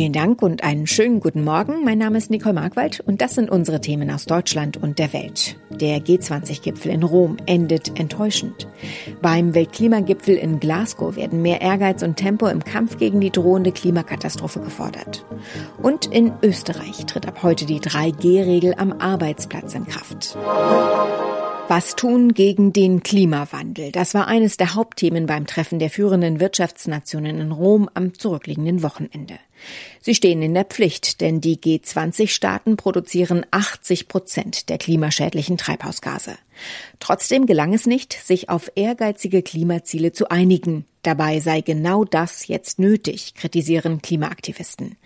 Vielen Dank und einen schönen guten Morgen. Mein Name ist Nicole Markwald und das sind unsere Themen aus Deutschland und der Welt. Der G20-Gipfel in Rom endet enttäuschend. Beim Weltklimagipfel in Glasgow werden mehr Ehrgeiz und Tempo im Kampf gegen die drohende Klimakatastrophe gefordert. Und in Österreich tritt ab heute die 3G-Regel am Arbeitsplatz in Kraft. Was tun gegen den Klimawandel? Das war eines der Hauptthemen beim Treffen der führenden Wirtschaftsnationen in Rom am zurückliegenden Wochenende. Sie stehen in der Pflicht, denn die G20-Staaten produzieren 80 Prozent der klimaschädlichen Treibhausgase. Trotzdem gelang es nicht, sich auf ehrgeizige Klimaziele zu einigen. Dabei sei genau das jetzt nötig, kritisieren Klimaaktivisten.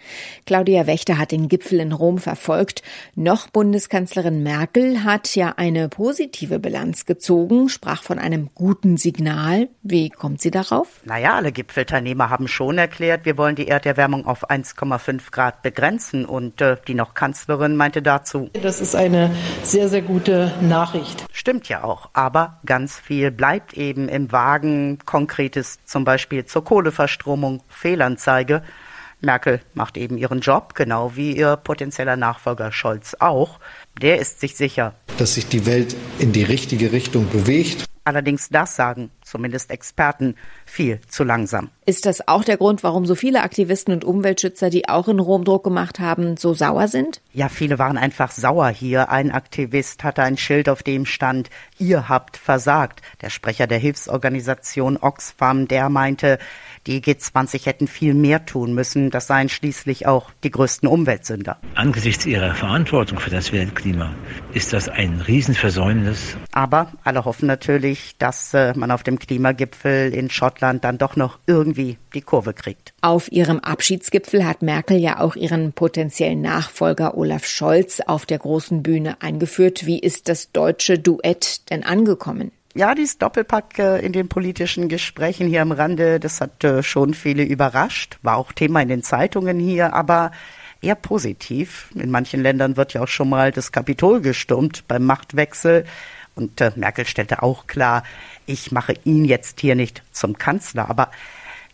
Claudia Wächter hat den Gipfel in Rom verfolgt. Noch Bundeskanzlerin Merkel hat ja eine positive Bilanz gezogen, sprach von einem guten Signal. Wie kommt sie darauf? Naja, alle Gipfelteilnehmer haben schon erklärt, wir wollen die Erderwärmung auf 1,5 Grad begrenzen. Und äh, die noch Kanzlerin meinte dazu. Das ist eine sehr, sehr gute Nachricht. Stimmt ja auch. Aber ganz viel bleibt eben im Wagen. Konkretes zum Beispiel zur Kohleverstromung, Fehlanzeige. Merkel macht eben ihren Job, genau wie ihr potenzieller Nachfolger Scholz auch. Der ist sich sicher, dass sich die Welt in die richtige Richtung bewegt. Allerdings das sagen zumindest Experten viel zu langsam. Ist das auch der Grund, warum so viele Aktivisten und Umweltschützer, die auch in Rom Druck gemacht haben, so sauer sind? Ja, viele waren einfach sauer hier. Ein Aktivist hatte ein Schild, auf dem stand, ihr habt versagt. Der Sprecher der Hilfsorganisation Oxfam, der meinte, die G20 hätten viel mehr tun müssen. Das seien schließlich auch die größten Umweltsünder. Angesichts ihrer Verantwortung für das Weltklima ist das ein Riesenversäumnis. Aber alle hoffen natürlich, dass äh, man auf dem Klimagipfel in Schottland dann doch noch irgendwie die Kurve kriegt. Auf ihrem Abschiedsgipfel hat Merkel ja auch ihren potenziellen Nachfolger Olaf Scholz auf der großen Bühne eingeführt. Wie ist das deutsche Duett denn angekommen? Ja, dieses Doppelpack in den politischen Gesprächen hier am Rande, das hat äh, schon viele überrascht, war auch Thema in den Zeitungen hier, aber eher positiv. In manchen Ländern wird ja auch schon mal das Kapitol gestürmt beim Machtwechsel. Und äh, Merkel stellte auch klar, ich mache ihn jetzt hier nicht zum Kanzler, aber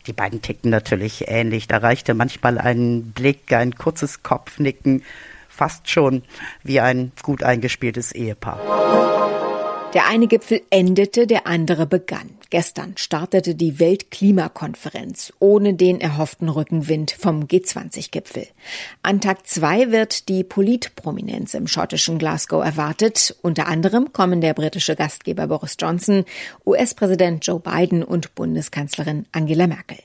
die beiden tickten natürlich ähnlich. Da reichte manchmal ein Blick, ein kurzes Kopfnicken, fast schon wie ein gut eingespieltes Ehepaar. Der eine Gipfel endete, der andere begann. Gestern startete die Weltklimakonferenz ohne den erhofften Rückenwind vom G20-Gipfel. An Tag zwei wird die Politprominenz im schottischen Glasgow erwartet. Unter anderem kommen der britische Gastgeber Boris Johnson, US-Präsident Joe Biden und Bundeskanzlerin Angela Merkel.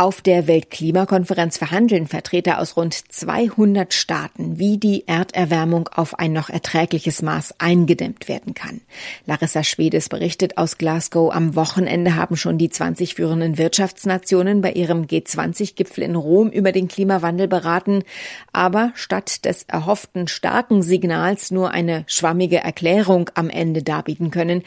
Auf der Weltklimakonferenz verhandeln Vertreter aus rund 200 Staaten, wie die Erderwärmung auf ein noch erträgliches Maß eingedämmt werden kann. Larissa Schwedes berichtet aus Glasgow, am Wochenende haben schon die 20 führenden Wirtschaftsnationen bei ihrem G20-Gipfel in Rom über den Klimawandel beraten, aber statt des erhofften starken Signals nur eine schwammige Erklärung am Ende darbieten können,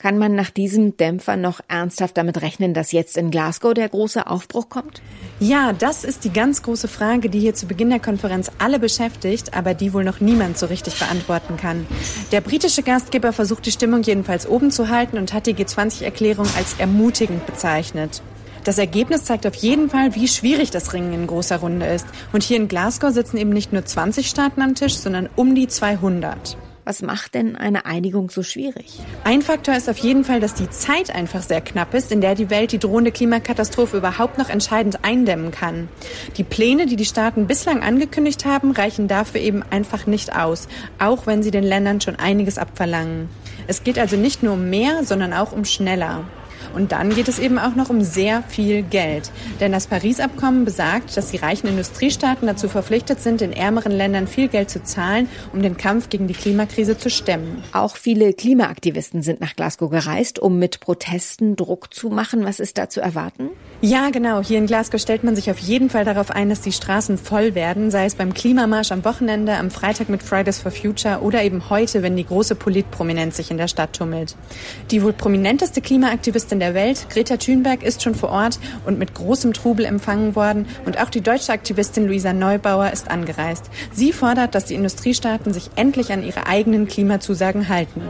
kann man nach diesem Dämpfer noch ernsthaft damit rechnen, dass jetzt in Glasgow der große Aufbruch kommt? Ja, das ist die ganz große Frage, die hier zu Beginn der Konferenz alle beschäftigt, aber die wohl noch niemand so richtig beantworten kann. Der britische Gastgeber versucht die Stimmung jedenfalls oben zu halten und hat die G20-Erklärung als ermutigend bezeichnet. Das Ergebnis zeigt auf jeden Fall, wie schwierig das Ringen in großer Runde ist. Und hier in Glasgow sitzen eben nicht nur 20 Staaten am Tisch, sondern um die 200. Was macht denn eine Einigung so schwierig? Ein Faktor ist auf jeden Fall, dass die Zeit einfach sehr knapp ist, in der die Welt die drohende Klimakatastrophe überhaupt noch entscheidend eindämmen kann. Die Pläne, die die Staaten bislang angekündigt haben, reichen dafür eben einfach nicht aus, auch wenn sie den Ländern schon einiges abverlangen. Es geht also nicht nur um mehr, sondern auch um schneller. Und dann geht es eben auch noch um sehr viel Geld. Denn das Paris-Abkommen besagt, dass die reichen Industriestaaten dazu verpflichtet sind, in ärmeren Ländern viel Geld zu zahlen, um den Kampf gegen die Klimakrise zu stemmen. Auch viele Klimaaktivisten sind nach Glasgow gereist, um mit Protesten Druck zu machen. Was ist da zu erwarten? Ja, genau. Hier in Glasgow stellt man sich auf jeden Fall darauf ein, dass die Straßen voll werden, sei es beim Klimamarsch am Wochenende, am Freitag mit Fridays for Future oder eben heute, wenn die große Politprominenz sich in der Stadt tummelt. Die wohl prominenteste Klimaaktivistin der Welt, Greta Thunberg, ist schon vor Ort und mit großem Trubel empfangen worden. Und auch die deutsche Aktivistin Luisa Neubauer ist angereist. Sie fordert, dass die Industriestaaten sich endlich an ihre eigenen Klimazusagen halten.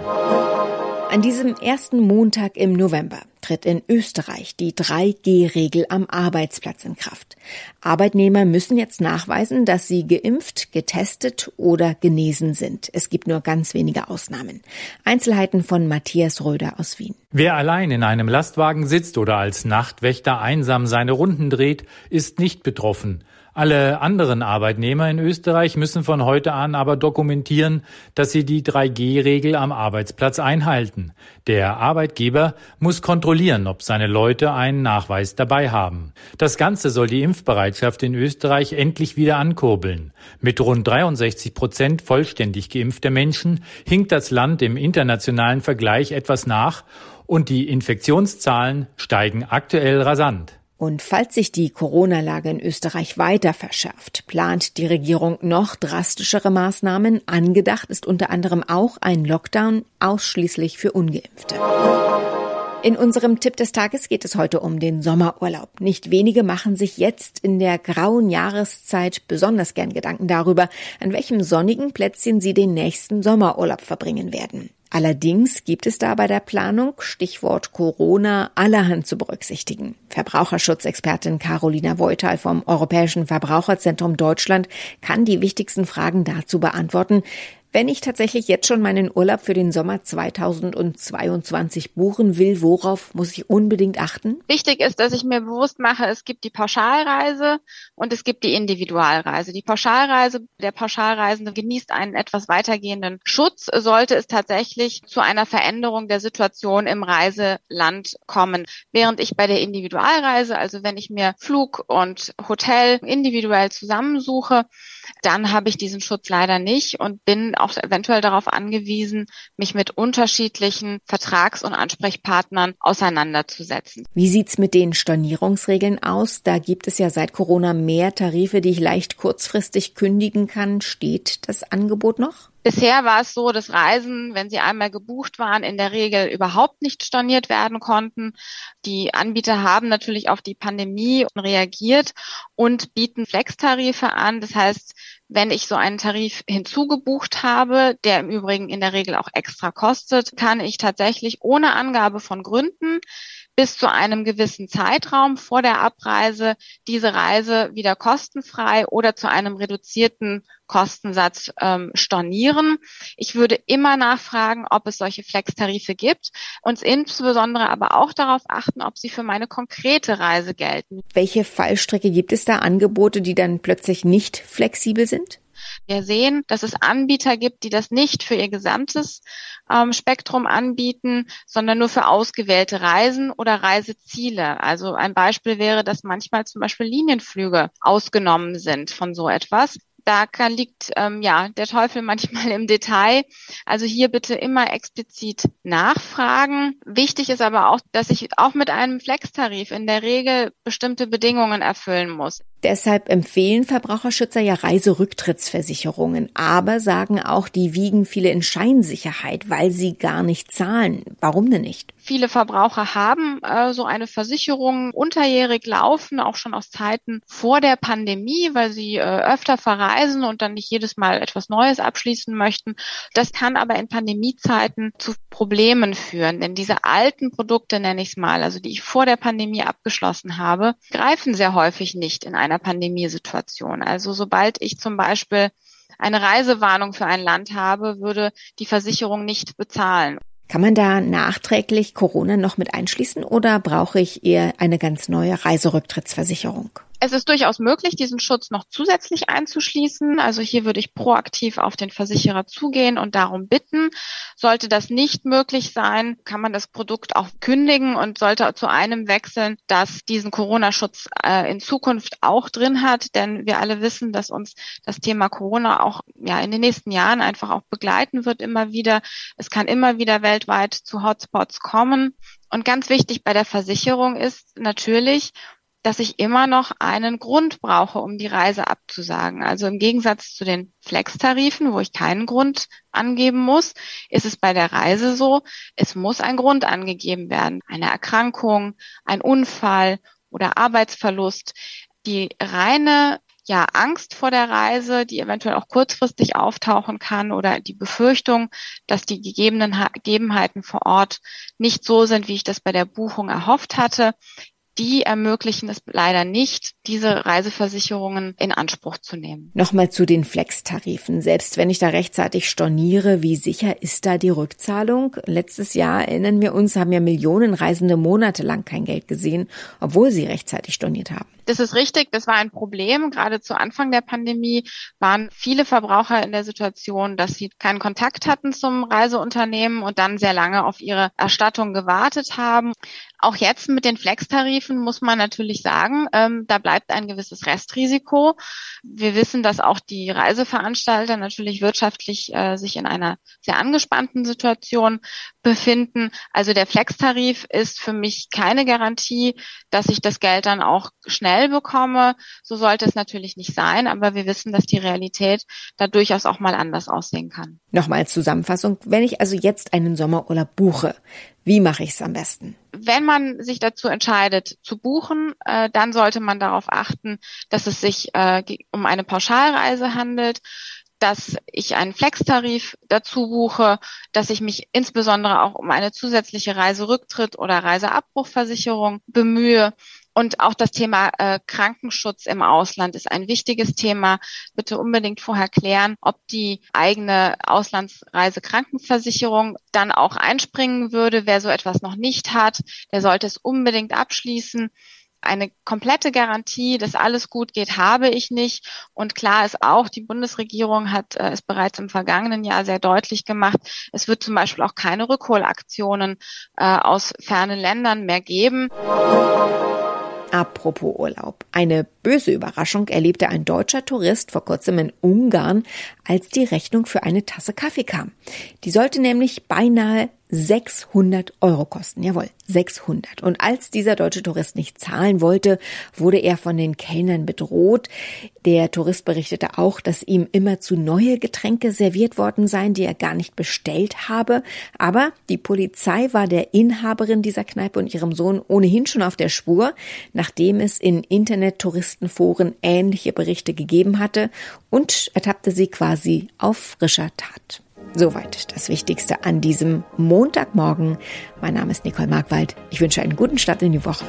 An diesem ersten Montag im November tritt in Österreich die 3G-Regel am Arbeitsplatz in Kraft. Arbeitnehmer müssen jetzt nachweisen, dass sie geimpft, getestet oder genesen sind. Es gibt nur ganz wenige Ausnahmen. Einzelheiten von Matthias Röder aus Wien. Wer allein in einem Lastwagen sitzt oder als Nachtwächter einsam seine Runden dreht, ist nicht betroffen. Alle anderen Arbeitnehmer in Österreich müssen von heute an aber dokumentieren, dass sie die 3G-Regel am Arbeitsplatz einhalten. Der Arbeitgeber muss kontrollieren, ob seine Leute einen Nachweis dabei haben. Das Ganze soll die Impfbereitschaft in Österreich endlich wieder ankurbeln. Mit rund 63 Prozent vollständig geimpfter Menschen hinkt das Land im internationalen Vergleich etwas nach und die Infektionszahlen steigen aktuell rasant. Und falls sich die Corona-Lage in Österreich weiter verschärft, plant die Regierung noch drastischere Maßnahmen. Angedacht ist unter anderem auch ein Lockdown ausschließlich für ungeimpfte. In unserem Tipp des Tages geht es heute um den Sommerurlaub. Nicht wenige machen sich jetzt in der grauen Jahreszeit besonders gern Gedanken darüber, an welchem sonnigen Plätzchen sie den nächsten Sommerurlaub verbringen werden. Allerdings gibt es da bei der Planung, Stichwort Corona, allerhand zu berücksichtigen. Verbraucherschutzexpertin Carolina Voital vom Europäischen Verbraucherzentrum Deutschland kann die wichtigsten Fragen dazu beantworten. Wenn ich tatsächlich jetzt schon meinen Urlaub für den Sommer 2022 buchen will, worauf muss ich unbedingt achten? Wichtig ist, dass ich mir bewusst mache, es gibt die Pauschalreise und es gibt die Individualreise. Die Pauschalreise, der Pauschalreisende genießt einen etwas weitergehenden Schutz, sollte es tatsächlich zu einer Veränderung der Situation im Reiseland kommen. Während ich bei der Individualreise, also wenn ich mir Flug und Hotel individuell zusammensuche, dann habe ich diesen Schutz leider nicht und bin auch eventuell darauf angewiesen, mich mit unterschiedlichen Vertrags- und Ansprechpartnern auseinanderzusetzen. Wie sieht's mit den Stornierungsregeln aus? Da gibt es ja seit Corona mehr Tarife, die ich leicht kurzfristig kündigen kann. Steht das Angebot noch? Bisher war es so, dass Reisen, wenn sie einmal gebucht waren, in der Regel überhaupt nicht storniert werden konnten. Die Anbieter haben natürlich auf die Pandemie reagiert und bieten Flex-Tarife an. Das heißt, wenn ich so einen Tarif hinzugebucht habe, der im Übrigen in der Regel auch extra kostet, kann ich tatsächlich ohne Angabe von Gründen bis zu einem gewissen Zeitraum vor der Abreise diese Reise wieder kostenfrei oder zu einem reduzierten Kostensatz ähm, stornieren. Ich würde immer nachfragen, ob es solche Flex-Tarife gibt und insbesondere aber auch darauf achten, ob sie für meine konkrete Reise gelten. Welche Fallstrecke gibt es da Angebote, die dann plötzlich nicht flexibel sind? Wir sehen, dass es Anbieter gibt, die das nicht für ihr gesamtes ähm, Spektrum anbieten, sondern nur für ausgewählte Reisen oder Reiseziele. Also ein Beispiel wäre, dass manchmal zum Beispiel Linienflüge ausgenommen sind von so etwas da liegt ähm, ja der Teufel manchmal im Detail. Also hier bitte immer explizit nachfragen. Wichtig ist aber auch, dass ich auch mit einem Flex-Tarif in der Regel bestimmte Bedingungen erfüllen muss. Deshalb empfehlen Verbraucherschützer ja Reiserücktrittsversicherungen, aber sagen auch, die wiegen viele in Scheinsicherheit, weil sie gar nicht zahlen. Warum denn nicht? Viele Verbraucher haben äh, so eine Versicherung unterjährig laufen, auch schon aus Zeiten vor der Pandemie, weil sie äh, öfter verreisen und dann nicht jedes Mal etwas Neues abschließen möchten. Das kann aber in Pandemiezeiten zu Problemen führen, denn diese alten Produkte, nenne ich es mal, also die ich vor der Pandemie abgeschlossen habe, greifen sehr häufig nicht in einer Pandemiesituation. Also sobald ich zum Beispiel eine Reisewarnung für ein Land habe, würde die Versicherung nicht bezahlen. Kann man da nachträglich Corona noch mit einschließen oder brauche ich eher eine ganz neue Reiserücktrittsversicherung? Es ist durchaus möglich, diesen Schutz noch zusätzlich einzuschließen. Also hier würde ich proaktiv auf den Versicherer zugehen und darum bitten. Sollte das nicht möglich sein, kann man das Produkt auch kündigen und sollte zu einem wechseln, das diesen Corona-Schutz äh, in Zukunft auch drin hat. Denn wir alle wissen, dass uns das Thema Corona auch ja in den nächsten Jahren einfach auch begleiten wird immer wieder. Es kann immer wieder weltweit zu Hotspots kommen. Und ganz wichtig bei der Versicherung ist natürlich, dass ich immer noch einen Grund brauche, um die Reise abzusagen. Also im Gegensatz zu den Flex-Tarifen, wo ich keinen Grund angeben muss, ist es bei der Reise so, es muss ein Grund angegeben werden. Eine Erkrankung, ein Unfall oder Arbeitsverlust. Die reine ja Angst vor der Reise, die eventuell auch kurzfristig auftauchen kann oder die Befürchtung, dass die gegebenen Gegebenheiten vor Ort nicht so sind, wie ich das bei der Buchung erhofft hatte, die ermöglichen es leider nicht, diese Reiseversicherungen in Anspruch zu nehmen. Nochmal zu den Flex-Tarifen. Selbst wenn ich da rechtzeitig storniere, wie sicher ist da die Rückzahlung? Letztes Jahr, erinnern wir uns, haben ja Millionen Reisende monatelang kein Geld gesehen, obwohl sie rechtzeitig storniert haben. Das ist richtig, das war ein Problem. Gerade zu Anfang der Pandemie waren viele Verbraucher in der Situation, dass sie keinen Kontakt hatten zum Reiseunternehmen und dann sehr lange auf ihre Erstattung gewartet haben. Auch jetzt mit den Flex-Tarifen muss man natürlich sagen, ähm, da bleibt ein gewisses Restrisiko. Wir wissen, dass auch die Reiseveranstalter natürlich wirtschaftlich äh, sich in einer sehr angespannten Situation befinden. Also der Flex-Tarif ist für mich keine Garantie, dass ich das Geld dann auch schnell bekomme. So sollte es natürlich nicht sein, aber wir wissen, dass die Realität da durchaus auch mal anders aussehen kann. Nochmal Zusammenfassung. Wenn ich also jetzt einen Sommerurlaub buche, wie mache ich es am besten? Wenn man sich dazu entscheidet zu buchen, äh, dann sollte man darauf achten, dass es sich äh, um eine Pauschalreise handelt dass ich einen Flex-Tarif dazu buche, dass ich mich insbesondere auch um eine zusätzliche Reiserücktritt oder Reiseabbruchversicherung bemühe. Und auch das Thema äh, Krankenschutz im Ausland ist ein wichtiges Thema. Bitte unbedingt vorher klären, ob die eigene Auslandsreisekrankenversicherung dann auch einspringen würde. Wer so etwas noch nicht hat, der sollte es unbedingt abschließen eine komplette Garantie, dass alles gut geht, habe ich nicht. Und klar ist auch, die Bundesregierung hat äh, es bereits im vergangenen Jahr sehr deutlich gemacht, es wird zum Beispiel auch keine Rückholaktionen äh, aus fernen Ländern mehr geben. Apropos Urlaub. Eine böse Überraschung erlebte ein deutscher Tourist vor kurzem in Ungarn, als die Rechnung für eine Tasse Kaffee kam. Die sollte nämlich beinahe 600 Euro kosten. Jawohl, 600. Und als dieser deutsche Tourist nicht zahlen wollte, wurde er von den Kellnern bedroht. Der Tourist berichtete auch, dass ihm immer zu neue Getränke serviert worden seien, die er gar nicht bestellt habe. Aber die Polizei war der Inhaberin dieser Kneipe und ihrem Sohn ohnehin schon auf der Spur, nachdem es in Internet-Touristenforen ähnliche Berichte gegeben hatte und ertappte sie quasi auf frischer Tat. Soweit das Wichtigste an diesem Montagmorgen. Mein Name ist Nicole Markwald. Ich wünsche einen guten Start in die Woche.